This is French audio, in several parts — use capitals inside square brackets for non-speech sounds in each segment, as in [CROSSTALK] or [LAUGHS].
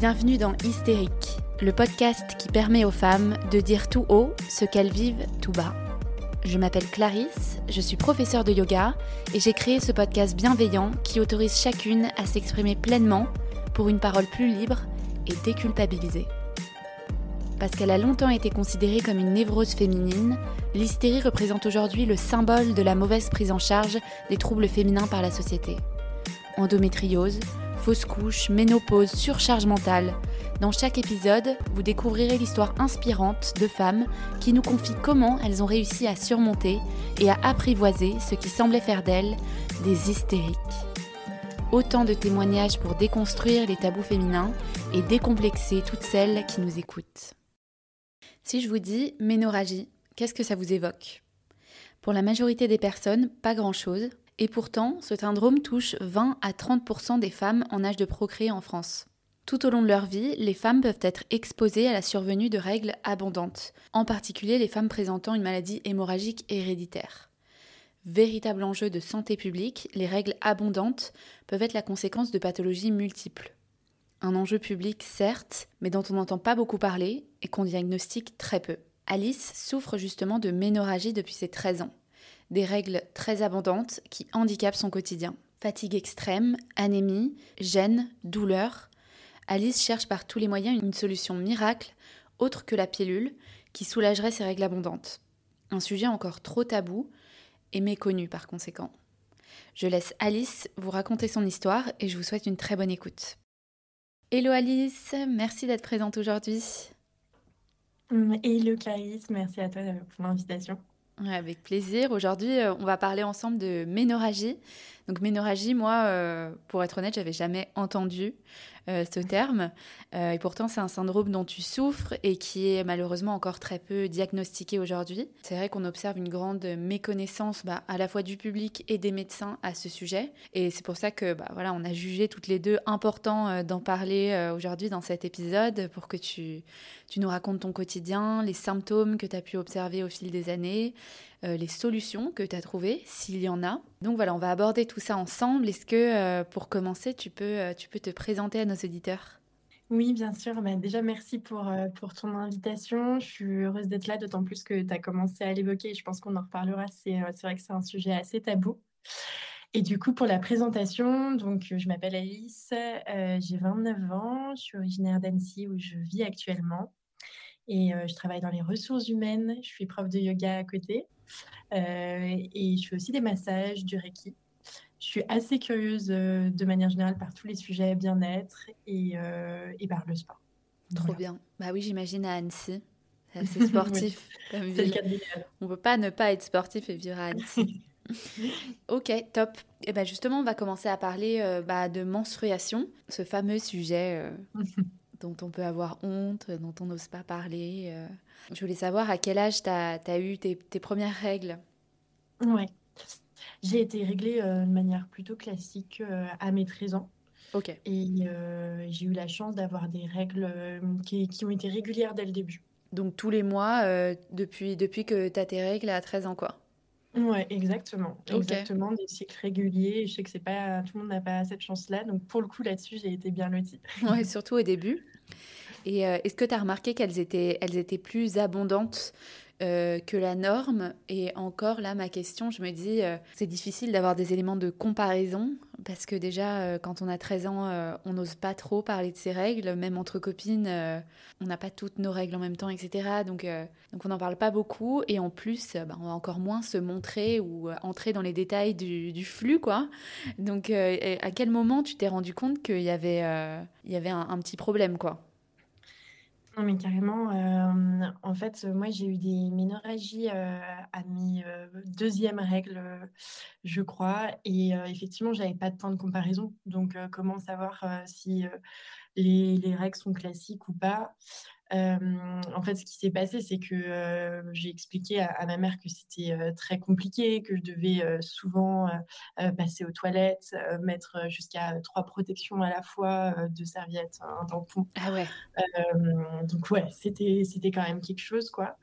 Bienvenue dans Hystérique, le podcast qui permet aux femmes de dire tout haut ce qu'elles vivent tout bas. Je m'appelle Clarisse, je suis professeure de yoga et j'ai créé ce podcast bienveillant qui autorise chacune à s'exprimer pleinement pour une parole plus libre et déculpabilisée. Parce qu'elle a longtemps été considérée comme une névrose féminine, l'hystérie représente aujourd'hui le symbole de la mauvaise prise en charge des troubles féminins par la société. Endométriose, fausse couche, ménopause, surcharge mentale. Dans chaque épisode, vous découvrirez l'histoire inspirante de femmes qui nous confient comment elles ont réussi à surmonter et à apprivoiser ce qui semblait faire d'elles des hystériques. Autant de témoignages pour déconstruire les tabous féminins et décomplexer toutes celles qui nous écoutent. Si je vous dis ménorragie, qu'est-ce que ça vous évoque? Pour la majorité des personnes, pas grand-chose, et pourtant, ce syndrome touche 20 à 30% des femmes en âge de procréer en France. Tout au long de leur vie, les femmes peuvent être exposées à la survenue de règles abondantes, en particulier les femmes présentant une maladie hémorragique héréditaire. Véritable enjeu de santé publique, les règles abondantes peuvent être la conséquence de pathologies multiples. Un enjeu public certes, mais dont on n'entend pas beaucoup parler et qu'on diagnostique très peu. Alice souffre justement de ménorragie depuis ses 13 ans des règles très abondantes qui handicapent son quotidien. Fatigue extrême, anémie, gêne, douleur. Alice cherche par tous les moyens une solution miracle, autre que la pilule, qui soulagerait ces règles abondantes. Un sujet encore trop tabou et méconnu par conséquent. Je laisse Alice vous raconter son histoire et je vous souhaite une très bonne écoute. Hello Alice, merci d'être présente aujourd'hui. Hello Clarisse, merci à toi pour l'invitation. Avec plaisir. Aujourd'hui, euh, on va parler ensemble de ménorragie. Donc ménorragie, moi, euh, pour être honnête, j'avais jamais entendu euh, ce terme. et pourtant, c'est un syndrome dont tu souffres et qui est malheureusement encore très peu diagnostiqué aujourd'hui. C'est vrai qu'on observe une grande méconnaissance bah, à la fois du public et des médecins à ce sujet. Et c'est pour ça que bah, voilà, on a jugé toutes les deux important d'en parler aujourd'hui dans cet épisode pour que tu, tu nous racontes ton quotidien, les symptômes que tu as pu observer au fil des années, euh, les solutions que tu as trouvées, s'il y en a. Donc voilà, on va aborder tout ça ensemble. Est-ce que euh, pour commencer, tu peux, euh, tu peux te présenter à nos auditeurs? Oui, bien sûr. Bah, déjà, merci pour, pour ton invitation. Je suis heureuse d'être là, d'autant plus que tu as commencé à l'évoquer. Je pense qu'on en reparlera. C'est vrai que c'est un sujet assez tabou. Et du coup, pour la présentation, donc, je m'appelle Alice, j'ai 29 ans, je suis originaire d'Annecy où je vis actuellement. Et je travaille dans les ressources humaines, je suis prof de yoga à côté. Et je fais aussi des massages, du Reiki. Je suis assez curieuse de manière générale par tous les sujets bien-être et, et, par le sport. Trop bien. Bah oui, j'imagine à Annecy. C'est [LAUGHS] sportif comme ville. Le On peut pas ne pas être sportif et vivre à Annecy. [LAUGHS] ok, top. Et ben justement, on va commencer à parler bah, de menstruation, ce fameux sujet [LAUGHS] dont on peut avoir honte, dont on n'ose pas parler. Euh. Je voulais savoir à quel âge tu as, eu tes, premières règles. Oui. J'ai été réglée euh, de manière plutôt classique euh, à mes 13 ans. Ok. Et j'ai eu la chance d'avoir des règles qui, ont été régulières dès le début. Donc tous les mois, depuis, depuis que tu as tes règles à 13 ans, quoi Ouais, exactement. Exactement, des cycles réguliers. Je sais que c'est pas tout le monde n'a pas cette chance-là. Donc pour le coup là-dessus, j'ai été bien lotie. [LAUGHS] Ouais, surtout au début. Et euh, est-ce que tu as remarqué qu'elles étaient, elles étaient plus abondantes euh, que la norme. Et encore là, ma question, je me dis, euh, c'est difficile d'avoir des éléments de comparaison parce que déjà, quand on a 13 ans, on n'ose pas trop parler de ses règles, même entre copines, on n'a pas toutes nos règles en même temps, etc. Donc, donc on n'en parle pas beaucoup. Et en plus, bah, on va encore moins se montrer ou entrer dans les détails du, flux, quoi. Donc, à quel moment tu t'es rendu compte qu'il y avait, il y avait un, un petit problème, quoi? Non, mais carrément. Euh, en fait, moi, j'ai eu des ménorragies euh, à mes euh, deuxième règles, je crois. Et effectivement, j'avais pas de temps de comparaison. Donc, comment savoir si les, règles sont classiques ou pas? En fait, ce qui s'est passé, c'est que j'ai expliqué à, ma mère que c'était très compliqué, que je devais souvent passer aux toilettes, mettre jusqu'à trois protections à la fois, deux serviettes, un tampon. Ah ouais. donc ouais, c'était c'était quand même quelque chose, quoi.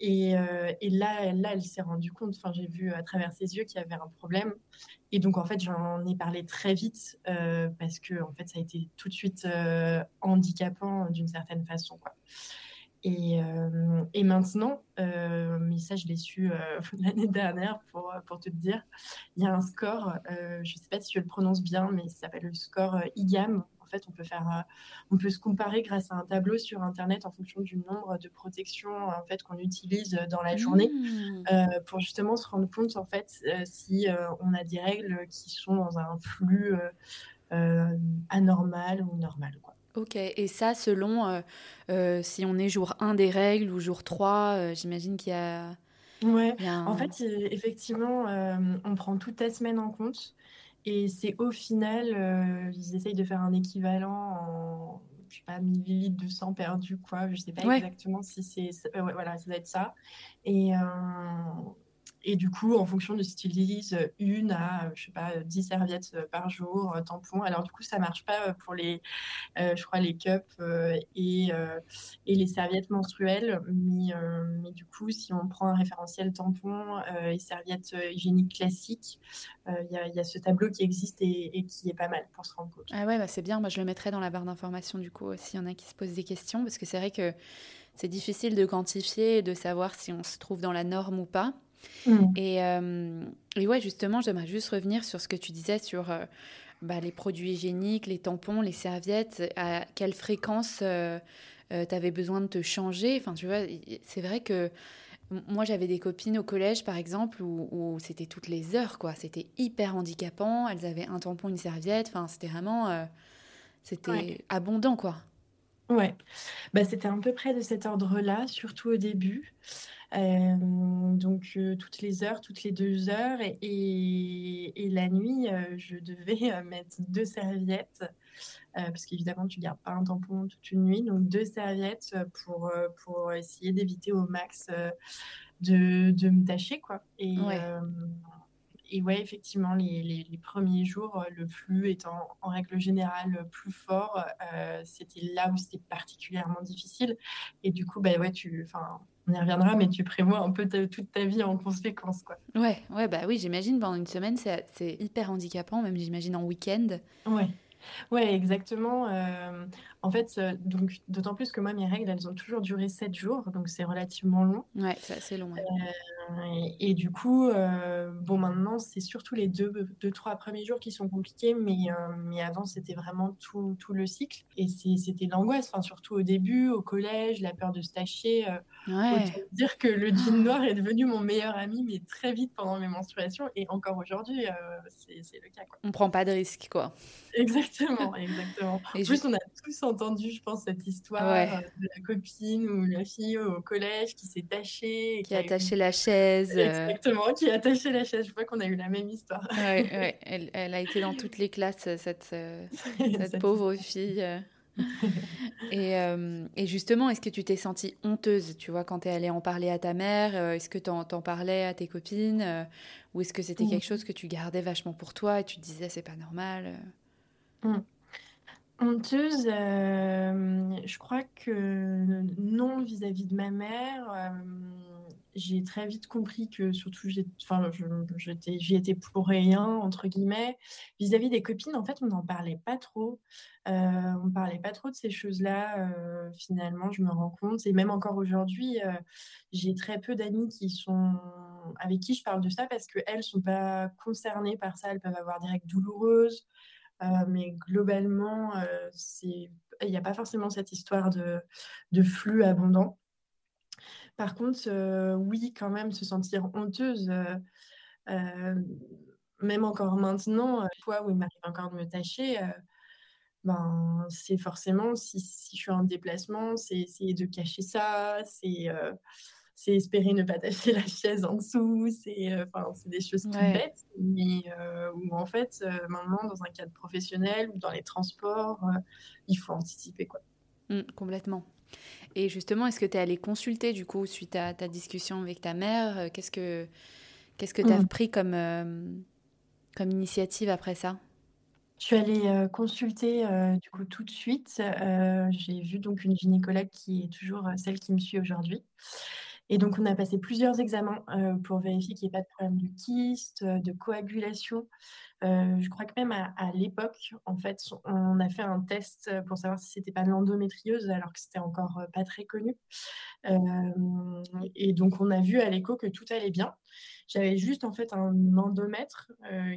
Et, et là, là, elle s'est rendue compte, enfin, j'ai vu à travers ses yeux qu'il y avait un problème. Et donc, en fait, j'en ai parlé très vite parce que, en fait, ça a été tout de suite handicapant d'une certaine façon. Et, euh, maintenant, euh, mais ça je l'ai su euh, [LAUGHS] l'année dernière pour, pour te dire, il y a un score, je ne sais pas si je le prononce bien, mais ça s'appelle le score IGAM. En fait, on peut, faire, on peut se comparer grâce à un tableau sur Internet en fonction du nombre de protections en fait, qu'on utilise dans la journée mmh. pour justement se rendre compte en fait, si on a des règles qui sont dans un flux anormal ou normal. Quoi. Ok, et ça selon euh, euh, si on est jour 1 des règles ou jour 3, euh, j'imagine qu'il y a... Ouais, en fait, effectivement, on prend toute ta semaine en compte et c'est au final, ils essayent de faire un équivalent en, je sais pas, millilitres de sang perdu, quoi. Je sais pas exactement si c'est... voilà, ça doit être ça. Et... Et du coup, en fonction de si tu utilises une à, je sais pas, 10 serviettes par jour, euh, tampons. Alors du coup, ça marche pas pour les, euh, je crois, les cups euh, et, et les serviettes menstruelles. Mais, mais du coup, si on prend un référentiel tampon et serviettes hygiéniques classiques, il y, y, a ce tableau qui existe et, qui est pas mal pour se rendre compte. Ah ouais, bah c'est bien. Moi, je le mettrai dans la barre d'information du coup, s'il y en a qui se posent des questions, parce que c'est vrai que c'est difficile de quantifier et de savoir si on se trouve dans la norme ou pas. Mm. Et, euh, et, ouais, justement, j'aimerais juste revenir sur ce que tu disais sur euh, bah, les produits hygiéniques, les tampons, les serviettes, à quelle fréquence euh, tu avais besoin de te changer. Enfin, tu vois, c'est vrai que moi, j'avais des copines au collège, par exemple, où, c'était toutes les heures, quoi. C'était hyper handicapant. Elles avaient un tampon, une serviette. Enfin, c'était vraiment... c'était abondant, quoi. Ouais, bah, c'était un peu près de cet ordre-là, surtout au début. Euh, donc euh, toutes les heures, toutes les deux heures. Et, et, la nuit, euh, je devais mettre deux serviettes, parce qu'évidemment, tu gardes pas un tampon toute une nuit. Donc deux serviettes pour, pour essayer d'éviter au max de, de me tâcher. Quoi. Et, et ouais, effectivement, les, les, premiers jours, le flux étant en règle générale plus fort, c'était là où c'était particulièrement difficile. Et du coup, bah ouais, tu, enfin, on y reviendra, mais tu prévois un peu toute ta vie en conséquence, quoi. Ouais, ouais, bah oui, j'imagine pendant une semaine, c'est hyper handicapant, même j'imagine en week-end. Ouais. Ouais, exactement. Euh, en fait, euh, donc d'autant plus que moi, mes règles, elles ont toujours duré 7 jours, donc c'est relativement long. Ouais, c'est assez long. Euh, et, du coup, bon, maintenant, c'est surtout les deux, deux, trois premiers jours qui sont compliqués, mais, mais avant, c'était vraiment tout, tout, le cycle. Et c'était l'angoisse, enfin, surtout au début, au collège, la peur de se tâcher. Ouais. dire que le [LAUGHS] jean noir est devenu mon meilleur ami, mais très vite pendant mes menstruations, et encore aujourd'hui, c'est le cas. Quoi. On prend pas de risque, quoi. Exactement, exactement. Et en plus, on a tous entendu, je pense, cette histoire euh, de la copine ou la fille au collège qui s'est tachée. Qui, a attaché la chaise. Euh. Exactement, qui a attaché la chaise. Je crois qu'on a eu la même histoire. Ouais, ouais. [LAUGHS] Elle, elle, a été dans toutes les classes, cette, euh, [LAUGHS] cette, pauvre fille. [LAUGHS] et, et, justement, est-ce que tu t'es sentie honteuse, tu vois, quand tu es allée en parler à ta mère Est-ce que tu en, parlais à tes copines Ou est-ce que c'était mmh. quelque chose que tu gardais vachement pour toi et tu te disais c'est pas normal Mmh. Honteuse, euh, je crois que non vis-à-vis de ma mère. Euh, j'ai très vite compris que surtout, j'y étais pour rien, entre guillemets. Vis-à-vis des copines, en fait, on n'en parlait pas trop. Euh, on ne parlait pas trop de ces choses-là. finalement, je me rends compte. Et même encore aujourd'hui, j'ai très peu d'amis qui sont avec qui je parle de ça parce qu'elles ne sont pas concernées par ça. Elles peuvent avoir des règles douloureuses. Euh, mais globalement, euh, il n'y a pas forcément cette histoire de, flux abondant. Par contre, euh, oui, quand même, se sentir honteuse, même encore maintenant, fois où il m'arrive encore de me tâcher, ben, c'est forcément, si, si, je suis en déplacement, c'est essayer de cacher ça, c'est c'est espérer ne pas tâcher [LAUGHS] la chaise en dessous, c'est euh, des choses qui bêtes, mais euh, où en fait euh, maintenant dans un cadre professionnel ou dans les transports, il faut anticiper quoi. Mmh, complètement. Et justement, est-ce que tu es allée consulter du coup suite à ta discussion avec ta mère Qu'est-ce que qu'est-ce que tu as mmh. pris comme comme initiative après ça? Je suis allée consulter du coup tout de suite. j'ai vu donc une gynécologue qui est toujours celle qui me suit aujourd'hui Et donc, on a passé plusieurs examens pour vérifier qu'il n'y ait pas de problème de kyste, de coagulation. je crois que même à, l'époque, en fait, on a fait un test pour savoir si c'était pas de l'endométriose, alors que c'était encore pas très connu. et donc, on a vu à l'écho que tout allait bien. J'avais juste en fait un endomètre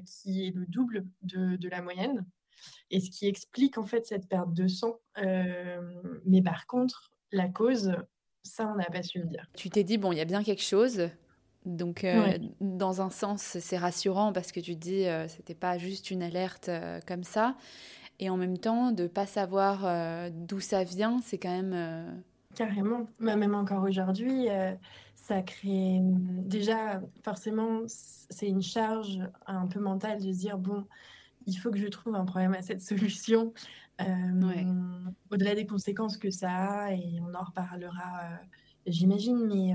qui est le double de, de, la moyenne, et ce qui explique en fait cette perte de sang. mais par contre, la cause, ça, on n'a pas su le dire. Tu t'es dit, bon, il y a bien quelque chose. Donc, euh, dans un sens, c'est rassurant parce que tu te dis, euh, c'était pas juste une alerte euh, comme ça. Et en même temps, de pas savoir d'où ça vient, c'est quand même. Carrément. Bah, même encore aujourd'hui, ça crée. Déjà, forcément, c'est une charge un peu mentale de se dire, bon, il faut que je trouve un problème à cette [LAUGHS] solution. Au-delà des conséquences que ça a, et on en reparlera, j'imagine, mais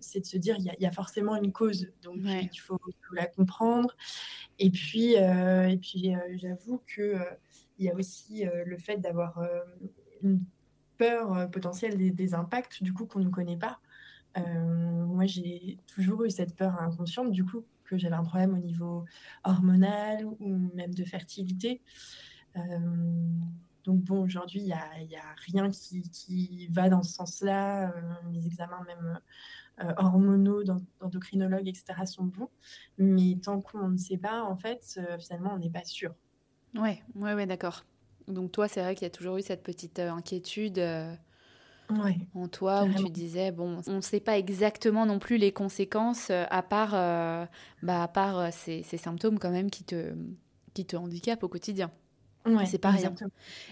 c'est de se dire il y, a forcément une cause, donc il faut, la comprendre. Et puis, et puis j'avoue que il y a aussi le fait d'avoir une peur potentielle des, des, impacts du coup qu'on ne connaît pas. moi, j'ai toujours eu cette peur inconsciente, du coup, que j'avais un problème au niveau hormonal ou même de fertilité. Euh, donc bon, aujourd'hui, il n'y a, rien qui, va dans ce sens-là. Euh, mes examens même euh, hormonaux, d'endocrinologue, etc., sont bons. Mais tant qu'on ne sait pas, en fait, finalement, on n'est pas sûr. Ouais, ouais, ouais, d'accord. Donc toi, c'est vrai qu'il y a toujours eu cette petite inquiétude en toi où tu disais bon on ne sait pas exactement non plus les conséquences à part bah, à part ces, ces, symptômes quand même qui te qui te handicapent au quotidien. C'est pas rien.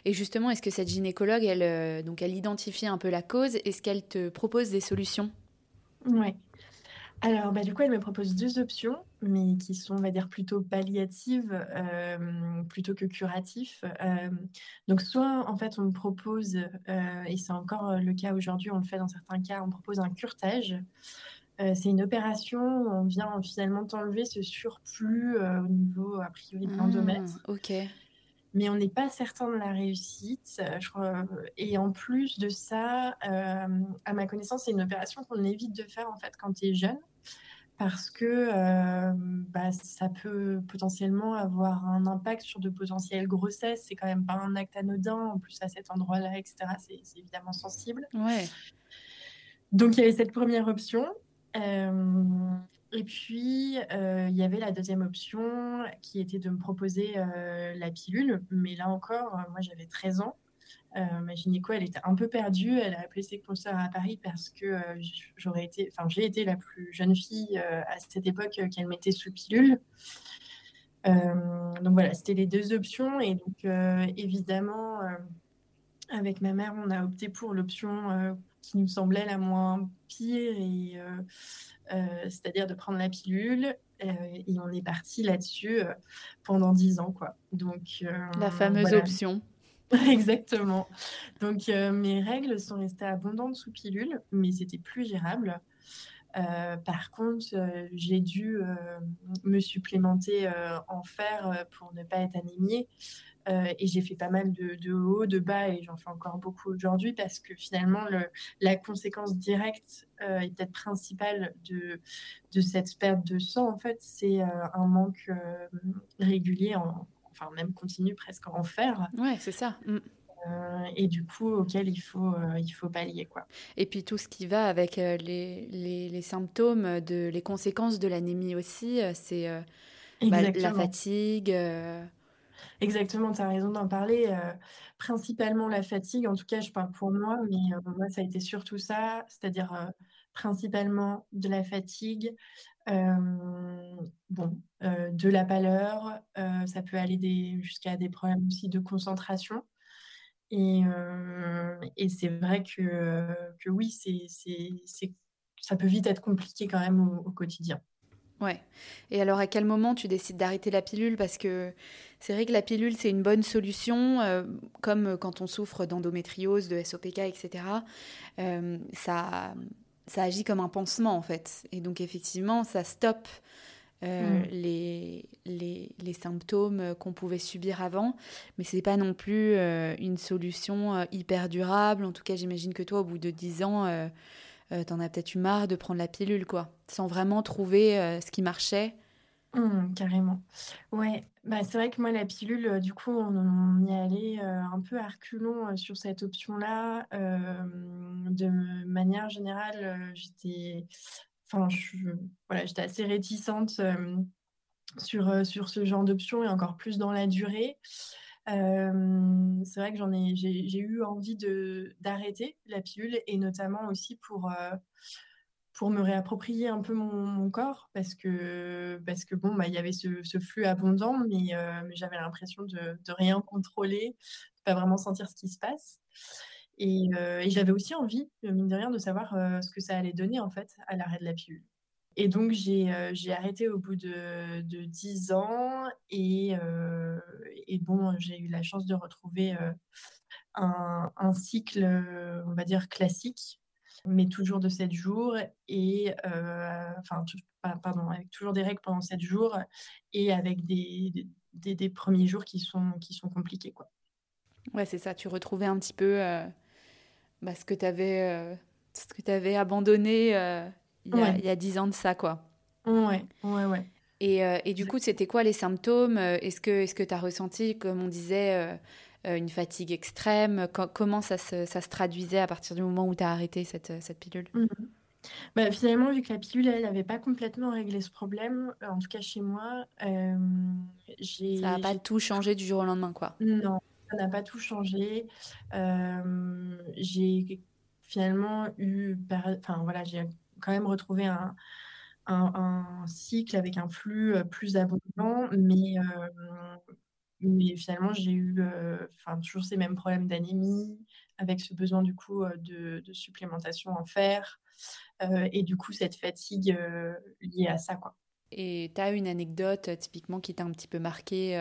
Et justement, est-ce que cette gynécologue, elle, euh, donc, elle identifie un peu la cause? Est-ce qu'elle te propose des solutions? Oui. Alors, bah, du coup, elle me propose deux options, mais qui sont, on va dire, plutôt palliatives euh, plutôt que curatives. Euh, donc, soit, en fait, on me propose, et c'est encore le cas aujourd'hui, on le fait dans certains cas, on propose un curtage. c'est une opération où on vient finalement t'enlever ce surplus au niveau, a priori, de l'endomètre. Ah, ok mais on n'est pas certain de la réussite. Euh, je crois. Et en plus de ça, euh, à ma connaissance, c'est une opération qu'on évite de faire en fait quand tu es jeune, parce que euh, bah, ça peut potentiellement avoir un impact sur de potentielles grossesses. C'est quand même pas un acte anodin. En plus, à cet endroit-là, etc., c'est évidemment sensible. Ouais. Donc, il y avait cette première option. Et puis, euh, il y avait la deuxième option qui était de me proposer euh, la pilule. Mais là encore, euh, moi, j'avais 13 ans. ma gynéco, elle était un peu perdue. Elle a appelé ses consoeurs à Paris parce que j'ai été la plus jeune fille à cette époque qu'elle mettait sous pilule. donc voilà, c'était les deux options. Et donc, évidemment, avec ma mère, on a opté pour l'option qui nous semblait la moins pire euh, c'est-à-dire de prendre la pilule. Euh, et on est parti là-dessus euh, pendant dix ans, quoi. Donc la fameuse option. [LAUGHS] Exactement. Donc mes règles sont restées abondantes sous pilule, mais c'était plus gérable. par contre, j'ai dû me supplémenter en fer pour ne pas être anémiée. Euh, et j'ai fait pas mal de, de hauts, de bas, et j'en fais encore beaucoup aujourd'hui parce que finalement, le, la conséquence directe euh, et peut-être principale de, de cette perte de sang, en fait, c'est euh, un manque régulier, en, enfin même continu presque en fer. Ouais, c'est ça. Mm. et du coup, auquel il faut, il faut pallier. Quoi. Et puis tout ce qui va avec les, les, les, symptômes, de, les conséquences de l'anémie aussi, c'est bah, la fatigue. Exactement, tu as raison d'en parler. Euh, principalement la fatigue, en tout cas, je parle pour moi, mais euh, moi, ça a été surtout ça, c'est-à-dire euh, principalement de la fatigue, bon, de la pâleur, ça peut aller jusqu'à des problèmes aussi de concentration. Et, c'est vrai que, que oui, c'est, ça peut vite être compliqué quand même au quotidien. Ouais. Et alors, à quel moment tu décides d'arrêter la pilule? Parce que c'est vrai que la pilule, c'est une bonne solution, euh, comme quand on souffre d'endométriose, de SOPK, etc. Euh, ça, ça agit comme un pansement, en fait. Et donc, effectivement, ça stoppe euh, mm. les, les, les, symptômes qu'on pouvait subir avant. Mais ce n'est pas non plus une solution hyper durable. En tout cas, j'imagine que toi, au bout de 10 ans t'en as peut-être eu marre de prendre la pilule, quoi, sans vraiment trouver ce qui marchait. Mmh, carrément. Ouais, bah, c'est vrai que moi, la pilule, du coup, on, y allait un peu à reculons sur cette option-là. de manière générale, j'étais, enfin, voilà, j'étais assez réticente sur, sur ce genre d'option et encore plus dans la durée. C'est vrai que j'en ai, j'ai, eu envie de d'arrêter la pilule et notamment aussi pour pour me réapproprier un peu mon, corps parce que parce que bon bah il y avait ce, flux abondant mais, mais j'avais l'impression de, de, rien contrôler, de pas vraiment sentir ce qui se passe. Et, et j'avais aussi envie, mine de rien, de savoir ce que ça allait donner en fait à l'arrêt de la pilule. Et donc, j'ai arrêté au bout de, de 10 ans. Et, et bon, j'ai eu la chance de retrouver un, un, cycle, on va dire, classique, mais toujours de 7 jours. Et, enfin, pardon, avec toujours des règles pendant 7 jours et avec des, des, premiers jours qui sont, qui sont compliqués. Quoi. Ouais, c'est ça. Tu retrouvais un petit peu bah, ce que tu ce avais abandonné il y, a, dix ans de ça, quoi. Ouais, ouais, ouais. Et, euh, et du coup, c'était quoi les symptômes Est-ce que tu as ressenti, comme on disait, euh, euh, une fatigue extrême Comment ça se, ça se, traduisait à partir du moment où tu as arrêté cette, cette pilule? Mmh bah, Finalement, vu que la pilule, elle n'avait pas complètement réglé ce problème, en tout cas chez moi, j'ai... Ça n'a pas tout changé du jour au lendemain, quoi. Non, ça n'a pas tout changé. j'ai finalement eu... Enfin, voilà, j'ai quand même retrouver un, un, cycle avec un flux euh, plus abondant, mais, euh, mais finalement, j'ai eu euh, enfin, toujours ces mêmes problèmes d'anémie, avec ce besoin du coup de, de supplémentation en fer, et du coup cette fatigue liée à ça. Quoi. Et tu as une anecdote typiquement qui t'a un petit peu marqué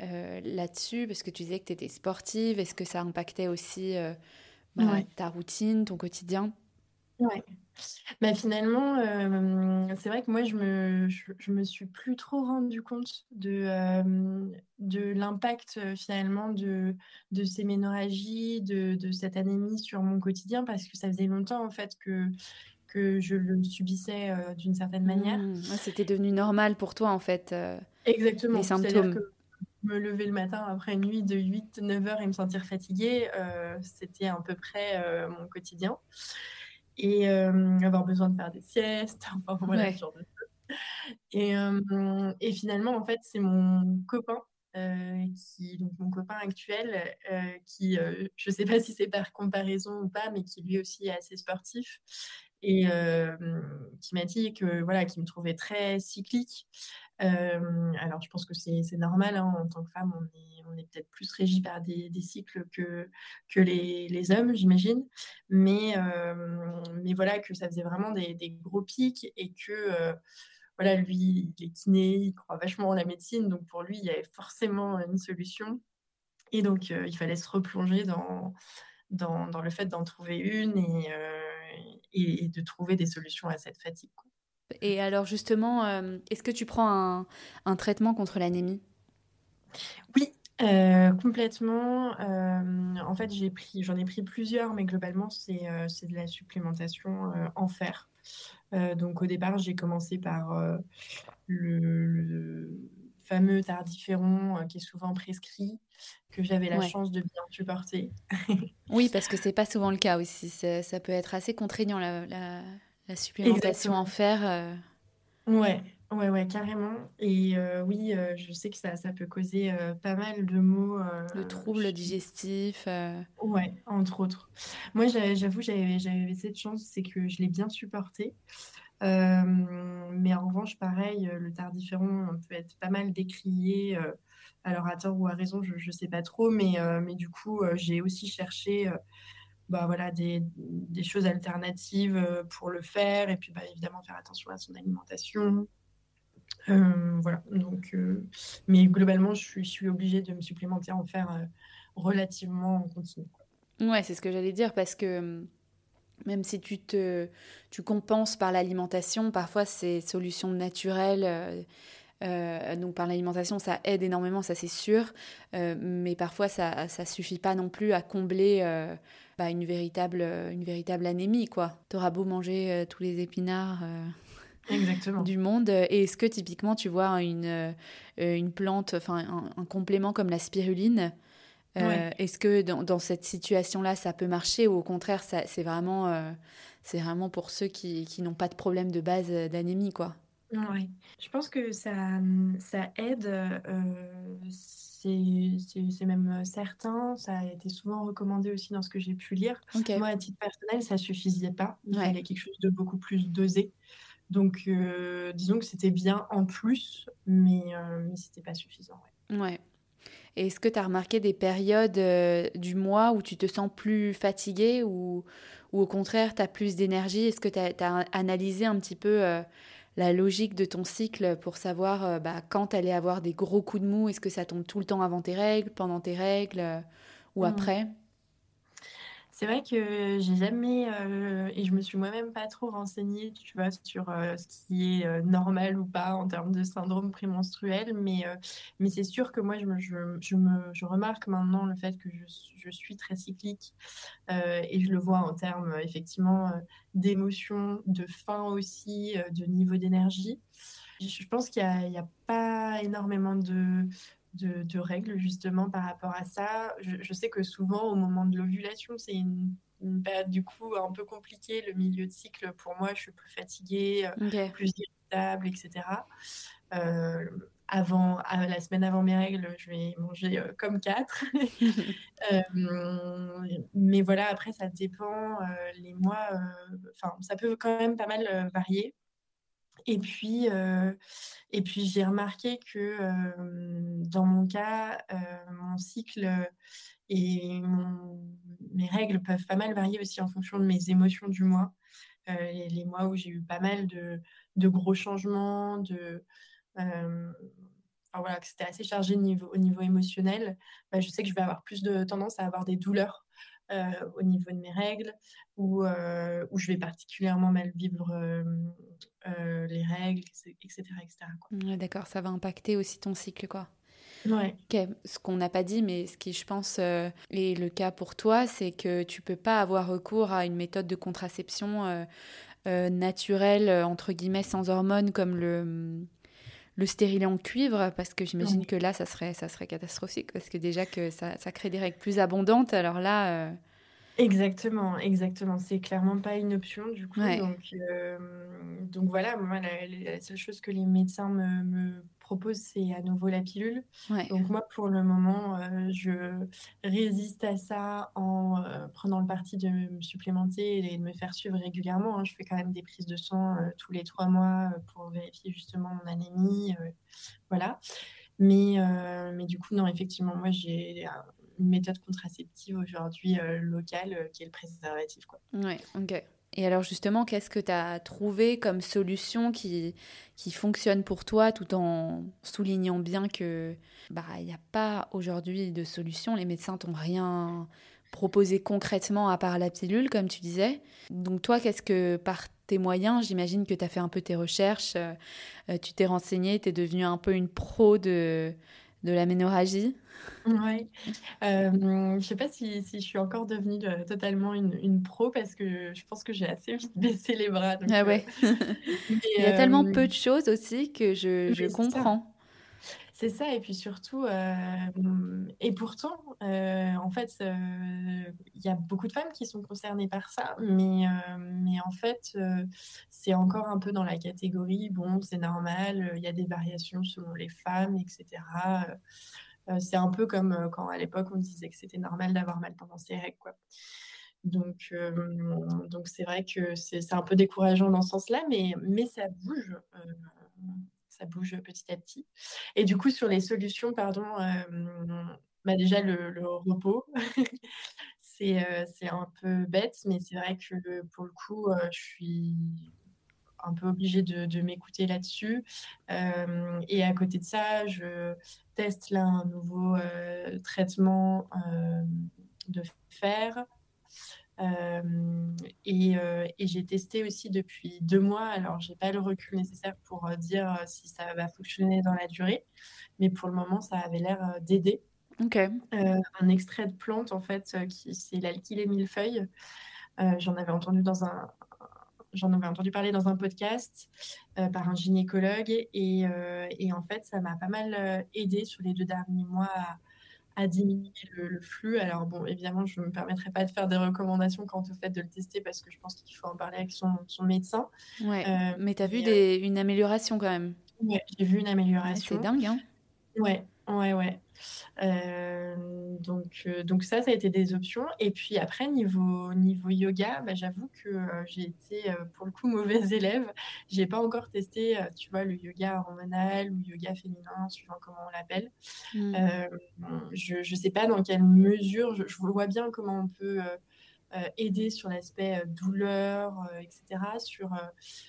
là-dessus, parce que tu disais que tu étais sportive, est-ce que ça impactait aussi bah, ta routine, ton quotidien? Ouais. Bah, finalement, c'est vrai que moi, je me, je, me suis plus trop rendu compte de, de l'impact finalement de, de ces ménorragies, de, de cette anémie sur mon quotidien, parce que ça faisait longtemps en fait que, que je le subissais d'une certaine manière. Mmh. c'était devenu normal pour toi en fait. Exactement. Les symptômes. Que me lever le matin après une nuit de 8-9 heures et me sentir fatiguée, c'était à peu près mon quotidien et euh, avoir besoin de faire des siestes, [LAUGHS] enfin voilà, ce genre de choses. Et, euh, et, finalement, en fait, c'est mon copain, euh, qui, donc mon copain actuel, qui, je ne sais pas si c'est par comparaison ou pas, mais qui lui aussi est assez sportif et qui m'a dit que voilà, qui me trouvait très cyclique. Alors, je pense que c'est normal hein, en tant que femme, on est peut-être plus régi par des, cycles que, les, hommes, j'imagine. Mais, voilà, que ça faisait vraiment des, gros pics et que voilà, lui, il est kiné, il croit vachement en la médecine. Donc pour lui, il y avait forcément une solution. Et donc, il fallait se replonger dans, le fait d'en trouver une et, de trouver des solutions à cette fatigue. Et alors justement, est-ce que tu prends un, un traitement contre l'anémie? Oui, euh, complètement. Euh, en fait, j'ai pris, j'en ai pris plusieurs, mais globalement, c'est euh, de la supplémentation en fer. donc, au départ, j'ai commencé par le, fameux tardiféron qui est souvent prescrit, que j'avais la chance de bien supporter. oui, parce que c'est pas souvent le cas aussi. Ça peut être assez contraignant la, la supplémentation en fer. Ouais, Ouais, ouais, carrément. Et euh, oui, euh, je sais que ça, ça peut causer euh, pas mal de maux. Le trouble digestif. Ouais, entre autres. Moi, j'avoue, j'avais cette chance, c'est que je l'ai bien supporté. mais en revanche, pareil, le tardiféron peut être pas mal décrié. alors, à tort ou à raison, je ne sais pas trop. Mais, mais du coup, j'ai aussi cherché bah, voilà, des, des, choses alternatives pour le faire. Et puis, bah, évidemment, faire attention à son alimentation. Euh, voilà, donc, euh, mais globalement, je suis, obligée de me supplémenter en faire euh, relativement en continu. Ouais, c'est ce que j'allais dire parce que même si tu te tu compenses par l'alimentation, parfois ces solutions naturelles. donc par l'alimentation, ça aide énormément, ça c'est sûr, mais parfois ça ça suffit pas non plus à combler bah, une, véritable, une véritable anémie, quoi. T'auras beau manger tous les épinards. Exactement. [LAUGHS] du monde. Et est-ce que typiquement tu vois une, une plante, enfin un, complément comme la spiruline, est-ce que dans, dans cette situation-là ça peut marcher ou au contraire c'est vraiment, c'est vraiment pour ceux qui, qui n'ont pas de problème de base d'anémie quoi? Oui, je pense que ça, ça aide. Euh, c'est même certain. Ça a été souvent recommandé aussi dans ce que j'ai pu lire. Moi, à titre personnel, ça suffisait pas. Il fallait quelque chose de beaucoup plus dosé. Donc, euh, disons que c'était bien en plus, mais, euh, mais c'était pas suffisant. Ouais. Est-ce que tu as remarqué des périodes du mois où tu te sens plus fatiguée ou, ou au contraire, tu as plus d'énergie? Est-ce que tu as, as, analysé un petit peu la logique de ton cycle pour savoir euh, bah, quand allait avoir des gros coups de mou. Est-ce que ça tombe tout le temps avant tes règles, pendant tes règles euh, ou mmh. après? C'est vrai que j'ai jamais, euh, et je me suis moi-même pas trop renseignée, tu vois, sur euh, ce qui est euh, normal ou pas en termes de syndrome prémenstruel, mais, mais c'est sûr que moi, je, me, je, me, je remarque maintenant le fait que je, je suis très cyclique et je le vois en termes effectivement d'émotions, de faim aussi, de niveau d'énergie. Je pense qu'il n'y a, pas énormément de, de, règles justement par rapport à ça. Je, sais que souvent au moment de l'ovulation, c'est une, période du coup un peu compliquée, le milieu de cycle. Pour moi, je suis plus fatiguée, euh, plus irritable, etc. Euh, avant, la semaine avant mes règles, je vais manger euh, comme quatre. [LAUGHS] mais voilà, après, ça dépend. les mois, enfin, ça peut quand même pas mal varier. Et puis, euh, et puis j'ai remarqué que euh, dans mon cas, euh, mon cycle et mes règles peuvent pas mal varier aussi en fonction de mes émotions du mois. les mois où j'ai eu pas mal de, gros changements, de, voilà, que c'était assez chargé au niveau émotionnel, bah, je sais que je vais avoir plus de tendance à avoir des douleurs au niveau de mes règles, ou où je vais particulièrement mal vivre euh, les règles, etc. etc. D'accord, ça va impacter aussi ton cycle, quoi. Ouais. Ce qu'on n'a pas dit, mais ce qui, je pense, euh, est le cas pour toi, c'est que tu peux pas avoir recours à une méthode de contraception euh, naturelle, entre guillemets, sans hormones, comme le, le stérilet en cuivre, parce que j'imagine que là, ça serait, ça serait catastrophique, parce que déjà que ça, ça crée des règles plus abondantes, alors là... Exactement, exactement. C'est clairement pas une option du coup. Donc, euh, donc voilà, moi, la, seule chose que les médecins me, proposent, c'est à nouveau la pilule. Donc moi, pour le moment, euh, je résiste à ça en euh, prenant le parti de me supplémenter et de me faire suivre régulièrement. Hein. Je fais quand même des prises de sang tous les trois mois pour vérifier justement mon anémie. voilà. Mais, mais du coup, non, effectivement, moi, j'ai une méthode contraceptive aujourd'hui euh, locale euh, qui est le préservatif. Quoi. Ouais, ok. Et alors justement, qu'est-ce que tu as trouvé comme solution qui, qui fonctionne pour toi tout en soulignant bien que bah n'y a pas aujourd'hui de solution, les médecins t'ont rien proposé concrètement à part la pilule comme tu disais. Donc toi, qu'est-ce que par tes moyens, j'imagine que tu as fait un peu tes recherches, euh, tu t'es renseigné, tu es devenue un peu une pro de de la ménorragie Oui. Euh, je ne sais pas si, si, je suis encore devenue euh, totalement une, une, pro parce que je pense que j'ai assez vite [LAUGHS] baissé les bras. ah ouais. [LAUGHS] Euh, Il y a tellement peu de choses aussi que je, je comprends. C'est ça, et puis surtout, et pourtant, en fait, il y a beaucoup de femmes qui sont concernées par ça, mais, mais en fait, c'est encore un peu dans la catégorie, bon, c'est normal, il y a des variations selon les femmes, etc. c'est un peu comme quand à l'époque on disait que c'était normal d'avoir mal pendant ses règles, quoi. Donc, donc c'est vrai que c'est un peu décourageant dans ce sens-là, mais, mais ça bouge ça bouge petit à petit. Et du coup, sur les solutions, pardon, euh, bah déjà le, repos, [LAUGHS] euh, c'est un peu bête, mais c'est vrai que pour le coup, euh, je suis un peu obligée de, m'écouter là-dessus. et à côté de ça, je teste là un nouveau traitement de fer et, j'ai testé aussi depuis deux mois. Alors, j'ai pas le recul nécessaire pour dire si ça va fonctionner dans la durée, mais pour le moment, ça avait l'air d'aider. un extrait de plante, en fait, qui c'est l'alkylée millefeuille. J'en avais entendu dans un, j'en avais entendu parler dans un podcast par un gynécologue et, et, en fait, ça m'a pas mal aidé sur les deux derniers mois à, à diminuer le, flux. Alors bon, évidemment, je ne me permettrai pas de faire des recommandations quant au fait de le tester parce que je pense qu'il faut en parler avec son, son médecin. Ouais, euh, mais tu as vu euh, des, une amélioration quand même Ouais, j'ai vu une amélioration. c'est dingue, hein Ouais, ouais, ouais. Euh, donc, euh, donc ça, ça a été des options. Et puis après, niveau, niveau yoga, bah, j'avoue que euh, j'ai été pour le coup [LAUGHS] mauvaise élève. J'ai pas encore testé, tu vois, le yoga hormonal ou yoga féminin, suivant comment on l'appelle. Hmm. je ne sais pas dans quelle mesure, je, je, vois bien comment on peut aider sur l'aspect douleur, etc., sur,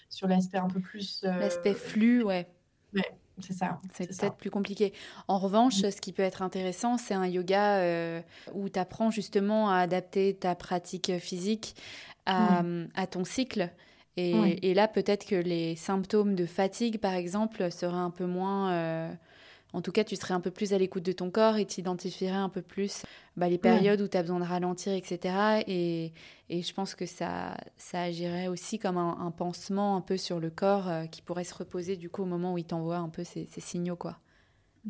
sur l'aspect un peu plus... l'aspect flux, ouais. Ouais, c'est ça. C'est peut-être plus compliqué. En revanche, mm. ce qui peut être intéressant, c'est un yoga euh, où tu apprends justement à adapter ta pratique physique à, ton cycle. Et, là, peut-être que les symptômes de fatigue, par exemple, seraient un peu moins... Euh, en tout cas, tu serais un peu plus à l'écoute de ton corps et t'identifierais un peu plus bah, les périodes où tu as besoin de ralentir, etc. Et, et, je pense que ça, ça agirait aussi comme un, pansement un peu sur le corps euh, qui pourrait se reposer du coup au moment où il t'envoie un peu ces, ces signaux. quoi.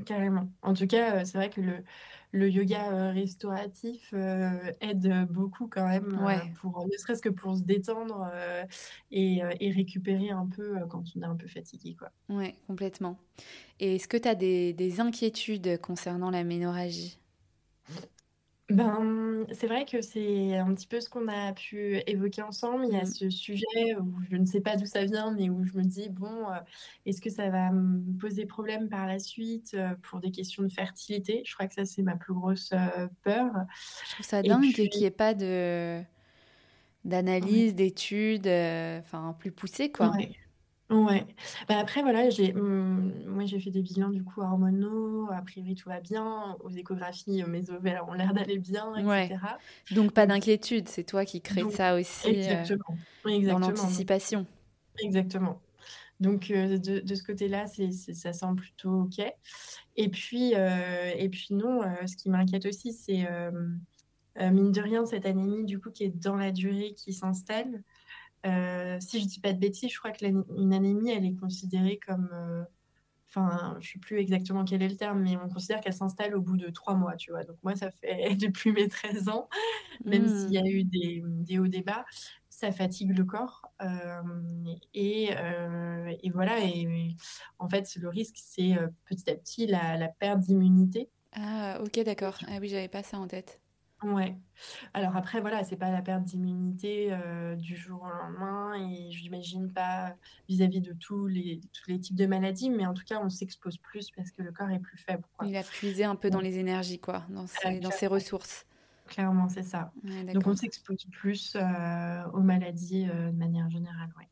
Carrément. En tout cas, euh, c'est vrai que le, le yoga euh, restauratif aide beaucoup quand même, pour, ne serait-ce que pour se détendre et, et, récupérer un peu quand on est un peu fatigué. Quoi. Ouais, complètement. Et est-ce que tu as des, des, inquiétudes concernant la ménorragie? Ben, c'est vrai que c'est un petit peu ce qu'on a pu évoquer ensemble. Il y a mmh. ce sujet où je ne sais pas d'où ça vient, mais où je me dis, bon, euh, est-ce que ça va me poser problème par la suite euh, pour des questions de fertilité? Je crois que ça, c'est ma plus grosse euh, peur. Je trouve ça dingue qu'il n'y ait pas de d'analyse, d'études, enfin plus poussées, quoi. Ouais. Bah, après, voilà, j'ai, mmh, moi, j'ai fait des bilans du coup hormonaux. A priori, tout va bien. Aux échographies, mes ovaires ont l'air d'aller bien, etc. Donc, pas d'inquiétude. C'est toi qui crée ça aussi euh, exactement. dans l'anticipation. Exactement. Donc, euh, de, de ce côté-là, c'est, ça semble plutôt OK. Et puis, euh, et puis non, ce qui m'inquiète aussi, c'est, mine de rien, cette anémie du coup qui est dans la durée qui s'installe. Euh, si je dis pas de bêtises, je crois que une anémie, elle est considérée comme. Euh, enfin, je sais plus exactement quel est le terme, mais on considère qu'elle s'installe au bout de trois mois, tu vois. Donc, moi, ça fait [LAUGHS] depuis mes 13 ans, même s'il y a hmm. eu des, des hauts débats, ça fatigue le corps. Euh, et, et, voilà. Et en fait, le risque, c'est petit à petit la, la perte d'immunité. Ah, ok, d'accord. Ah oui, j'avais pas ça en tête. Ouais. Alors après, voilà, c'est pas la perte d'immunité euh, du jour au lendemain et je n'imagine pas vis-à-vis de tous les, tous les types de maladies, mais en tout cas, on s'expose plus parce que le corps est plus faible. Il a puisé un peu dans les énergies, quoi, dans ses, dans ses ressources. Clairement, c'est ça. Donc on s'expose plus euh, aux maladies euh, de manière générale, ouais.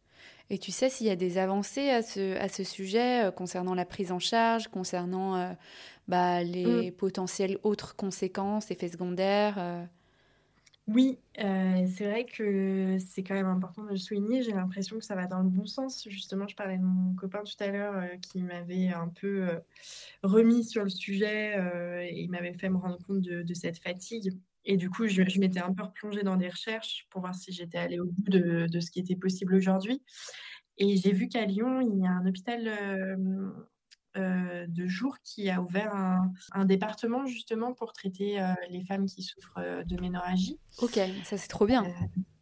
Et tu sais s'il y a des avancées à ce, à ce sujet euh, concernant la prise en charge, concernant euh, bah, les mm. potentielles autres conséquences, effets secondaires euh? Oui, c'est vrai que c'est quand même important de le souligner. J'ai l'impression que ça va dans le bon sens. Justement, je parlais de mon copain tout à l'heure qui m'avait un peu remis sur le sujet et il m'avait fait me rendre compte de, de cette fatigue. Et du coup, je, m'étais un peu replongée dans des recherches pour voir si j'étais allée au bout de, de ce qui était possible aujourd'hui. Et j'ai vu qu'à Lyon, il y a un hôpital euh, euh, de jour qui a ouvert un, un département justement pour traiter euh, les femmes qui souffrent de ménorragie. Ok, ça c'est trop bien.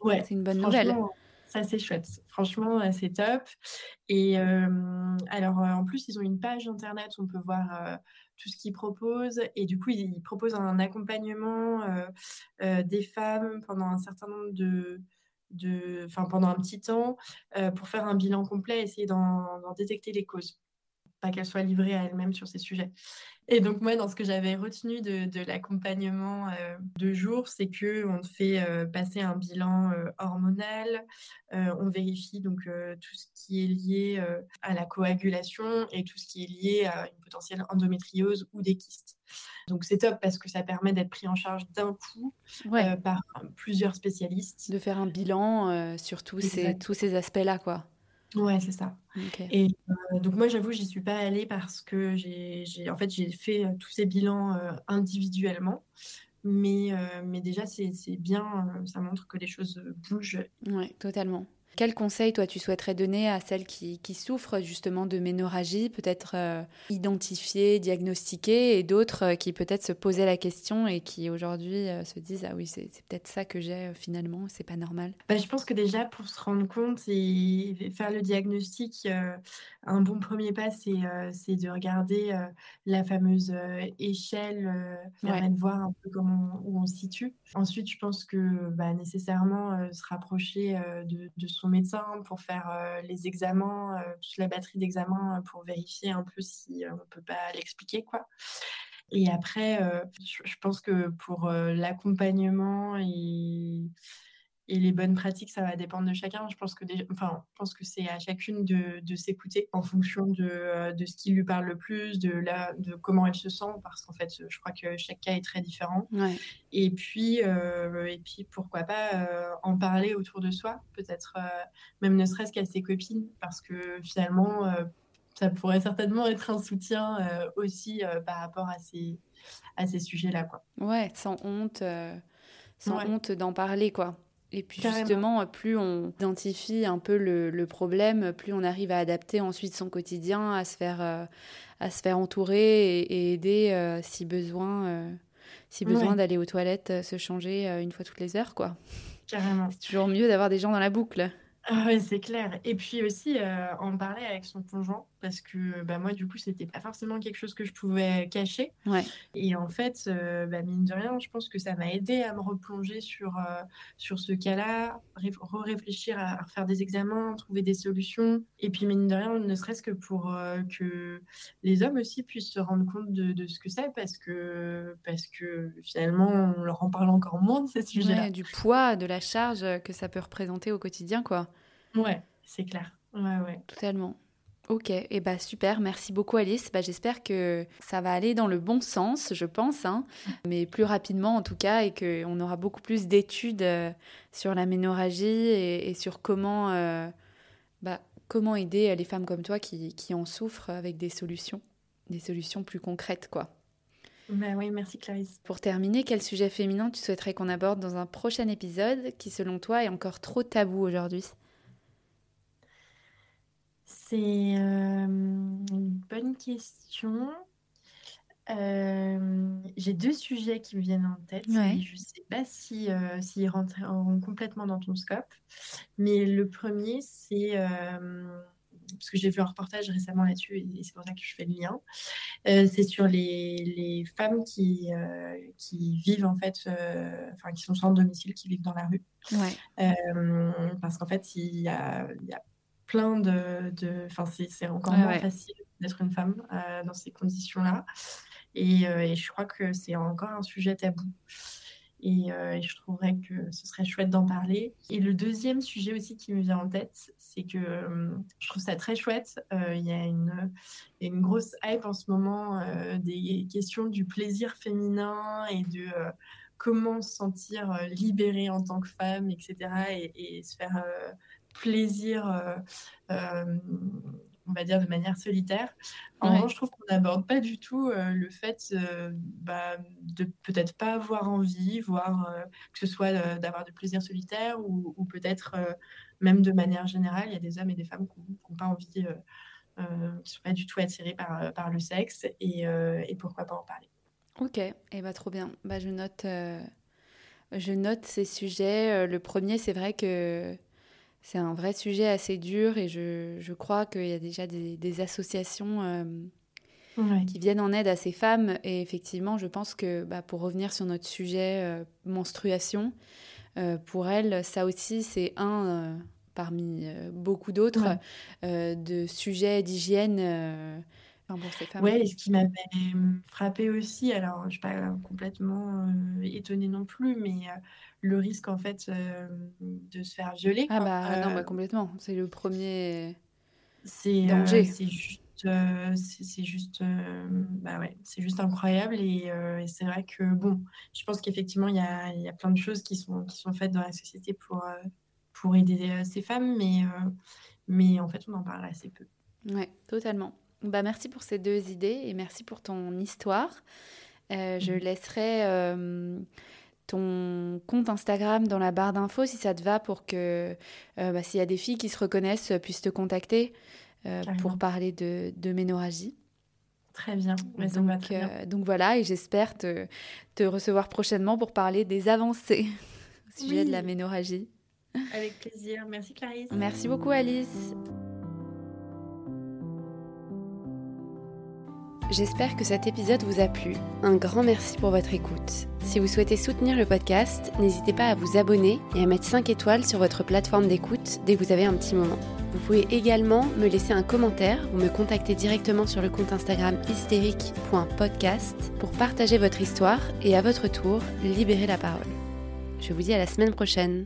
ouais, c'est une bonne nouvelle. Ça c'est chouette. Franchement, c'est top. Et alors, en plus, ils ont une page internet où on peut voir tout ce qu'ils proposent. Et du coup, ils proposent un accompagnement euh, euh, des femmes pendant un certain nombre de, de enfin pendant un petit temps, euh, pour faire un bilan complet, essayer d'en détecter les causes pas qu'elle soit livrée à elle-même sur ces sujets. Et donc moi, dans ce que j'avais retenu de, l'accompagnement euh, de jour, c'est que on fait euh, passer un bilan euh, hormonal, on vérifie donc tout ce qui est lié à la coagulation et tout ce qui est lié à une potentielle endométriose ou des kystes. Donc c'est top parce que ça permet d'être pris en charge d'un coup par plusieurs spécialistes. De faire un bilan sur tous ces, tous ces aspects-là, quoi. Ouais, c'est ça. Et donc moi, j'avoue, j'y suis pas allée parce que j'ai en fait, j'ai fait, tous ces bilans, individuellement. Mais mais déjà, c'est bien, ça montre que les choses, bougent. Ouais, totalement. Quel conseil, toi, tu souhaiterais donner à celles qui, souffrent justement de ménorragie, peut-être euh, identifiées, diagnostiquées, et d'autres euh, qui peut-être se posaient la question et qui aujourd'hui euh, se disent Ah oui, c'est peut-être ça que j'ai finalement, c'est pas normal? Bah, Je pense que déjà, pour se rendre compte et faire le diagnostic, un bon premier pas, c'est de regarder la fameuse échelle, permet de voir un peu comment, où on se situe. Ensuite, je pense que bah, nécessairement se rapprocher de, de son médecin pour faire euh, les examens, euh, toute la batterie d'examens euh, pour vérifier un peu si on peut pas l'expliquer quoi. Et après, je, pense que pour l'accompagnement et et les bonnes pratiques, ça va dépendre de chacun. Je pense que, enfin, je pense que c'est à chacune de, de s'écouter en fonction de, euh, de, ce qui lui parle le plus, de, la, de comment elle se sent, parce qu'en fait, je crois que chaque cas est très différent. Et, puis, euh, et puis, pourquoi pas euh, en parler autour de soi, peut-être même ne serait-ce qu'à ses copines, parce que finalement, ça pourrait certainement être un soutien aussi par rapport à ces, à ces sujets-là. Quoi. Ouais, sans honte, sans honte d'en parler, quoi. Et puis justement, plus on identifie un peu le, problème, plus on arrive à adapter ensuite son quotidien, à se faire, euh, à se faire entourer et, aider euh, si besoin, euh, si besoin d'aller aux toilettes, se changer une fois toutes les heures, quoi. Carrément. C'est toujours mieux d'avoir des gens dans la boucle. Ah ouais, c'est clair. Et puis aussi, en parler avec son conjoint, parce que bah, moi, du coup, c'était pas forcément quelque chose que je pouvais cacher. Ouais. Et en fait, euh, bah, mine de rien, je pense que ça m'a aidé à me replonger sur, euh, sur ce cas-là, réfléchir à, faire des examens, trouver des solutions. Et puis, mine de rien, ne serait-ce que pour euh, que les hommes aussi puissent se rendre compte de, de ce que c'est, parce que, parce que finalement, on leur en parle encore moins de ces sujets-là. du poids, de la charge que ça peut représenter au quotidien, quoi. Ouais, c'est clair. Ouais, ouais. Totalement. Ok, et eh bah super, merci beaucoup Alice. Bah, J'espère que ça va aller dans le bon sens, je pense, hein, mais plus rapidement en tout cas, et qu'on aura beaucoup plus d'études euh, sur la ménorragie et, sur comment, euh, bah, comment aider les femmes comme toi qui, qui, en souffrent avec des solutions, des solutions plus concrètes. quoi. Bah oui, merci Clarisse. Pour terminer, quel sujet féminin tu souhaiterais qu'on aborde dans un prochain épisode qui selon toi est encore trop tabou aujourd'hui? C'est euh, une bonne question. Euh, j'ai deux sujets qui me viennent en tête. Je ne sais pas si, euh, s'ils rentrent complètement dans ton scope. Mais le premier, c'est parce que j'ai vu un reportage récemment là-dessus et c'est pour ça que je fais le lien. c'est sur les, femmes qui, qui vivent en fait, enfin qui sont sans domicile, qui vivent dans la rue. parce qu'en fait, il y a, il y a plein de. Enfin, c'est encore moins facile d'être une femme euh, dans ces conditions-là. Euh, et, je crois que c'est encore un sujet tabou. Et, euh, et, je trouverais que ce serait chouette d'en parler. Et le deuxième sujet aussi qui me vient en tête, c'est que je trouve ça très chouette. Il y, a une, une grosse hype en ce moment des questions du plaisir féminin et de comment se sentir libérée en tant que femme, etc. Et, et se faire plaisir, euh, euh, on va dire de manière solitaire. En revanche, je trouve qu'on n'aborde pas du tout euh, le fait bah, de peut-être pas avoir envie, voire que ce soit d'avoir du plaisir solitaire ou, peut-être même de manière générale, il y a des hommes et des femmes qui n'ont pas envie, qui ne sont pas du tout attirés par, par le sexe et, pourquoi pas en parler. Ok, et eh bah, trop bien. Bah, je, note, je note ces sujets. Le premier, c'est vrai que c'est un vrai sujet assez dur et je, je crois qu'il y a déjà des, des associations euh, qui viennent en aide à ces femmes. Et effectivement, je pense que bah, pour revenir sur notre sujet euh, menstruation, euh, pour elles, ça aussi, c'est un parmi beaucoup d'autres de sujets d'hygiène. Enfin bon, femmes. Ouais, et ce qui m'avait frappé aussi, alors je ne suis pas complètement étonnée non plus, mais le risque en fait euh, de se faire violer. Ah bah non, bah, euh, complètement. C'est le premier c'est euh, danger. c'est juste, c'est juste, bah ouais, c'est juste incroyable et, c'est vrai que bon, je pense qu'effectivement il y a, y a, plein de choses qui sont qui sont faites dans la société pour pour aider ces femmes, mais mais en fait, on en parle assez peu. Ouais, totalement. Bah, merci pour ces deux idées et merci pour ton histoire. Euh, je mhm. laisserai euh, ton compte Instagram dans la barre d'infos si ça te va pour que euh, bah, s'il y a des filles qui se reconnaissent puissent te contacter pour parler de, de ménorragie. Très bien. Donc, donc, voilà, et j'espère te, te, recevoir prochainement pour parler des avancées [LAUGHS] au sujet de la ménorragie. Avec plaisir. Merci Clarisse. Merci beaucoup Alice. J'espère que cet épisode vous a plu. Un grand merci pour votre écoute. Si vous souhaitez soutenir le podcast, n'hésitez pas à vous abonner et à mettre 5 étoiles sur votre plateforme d'écoute dès que vous avez un petit moment. Vous pouvez également me laisser un commentaire ou me contacter directement sur le compte Instagram hystérique.podcast pour partager votre histoire et à votre tour libérer la parole. Je vous dis à la semaine prochaine.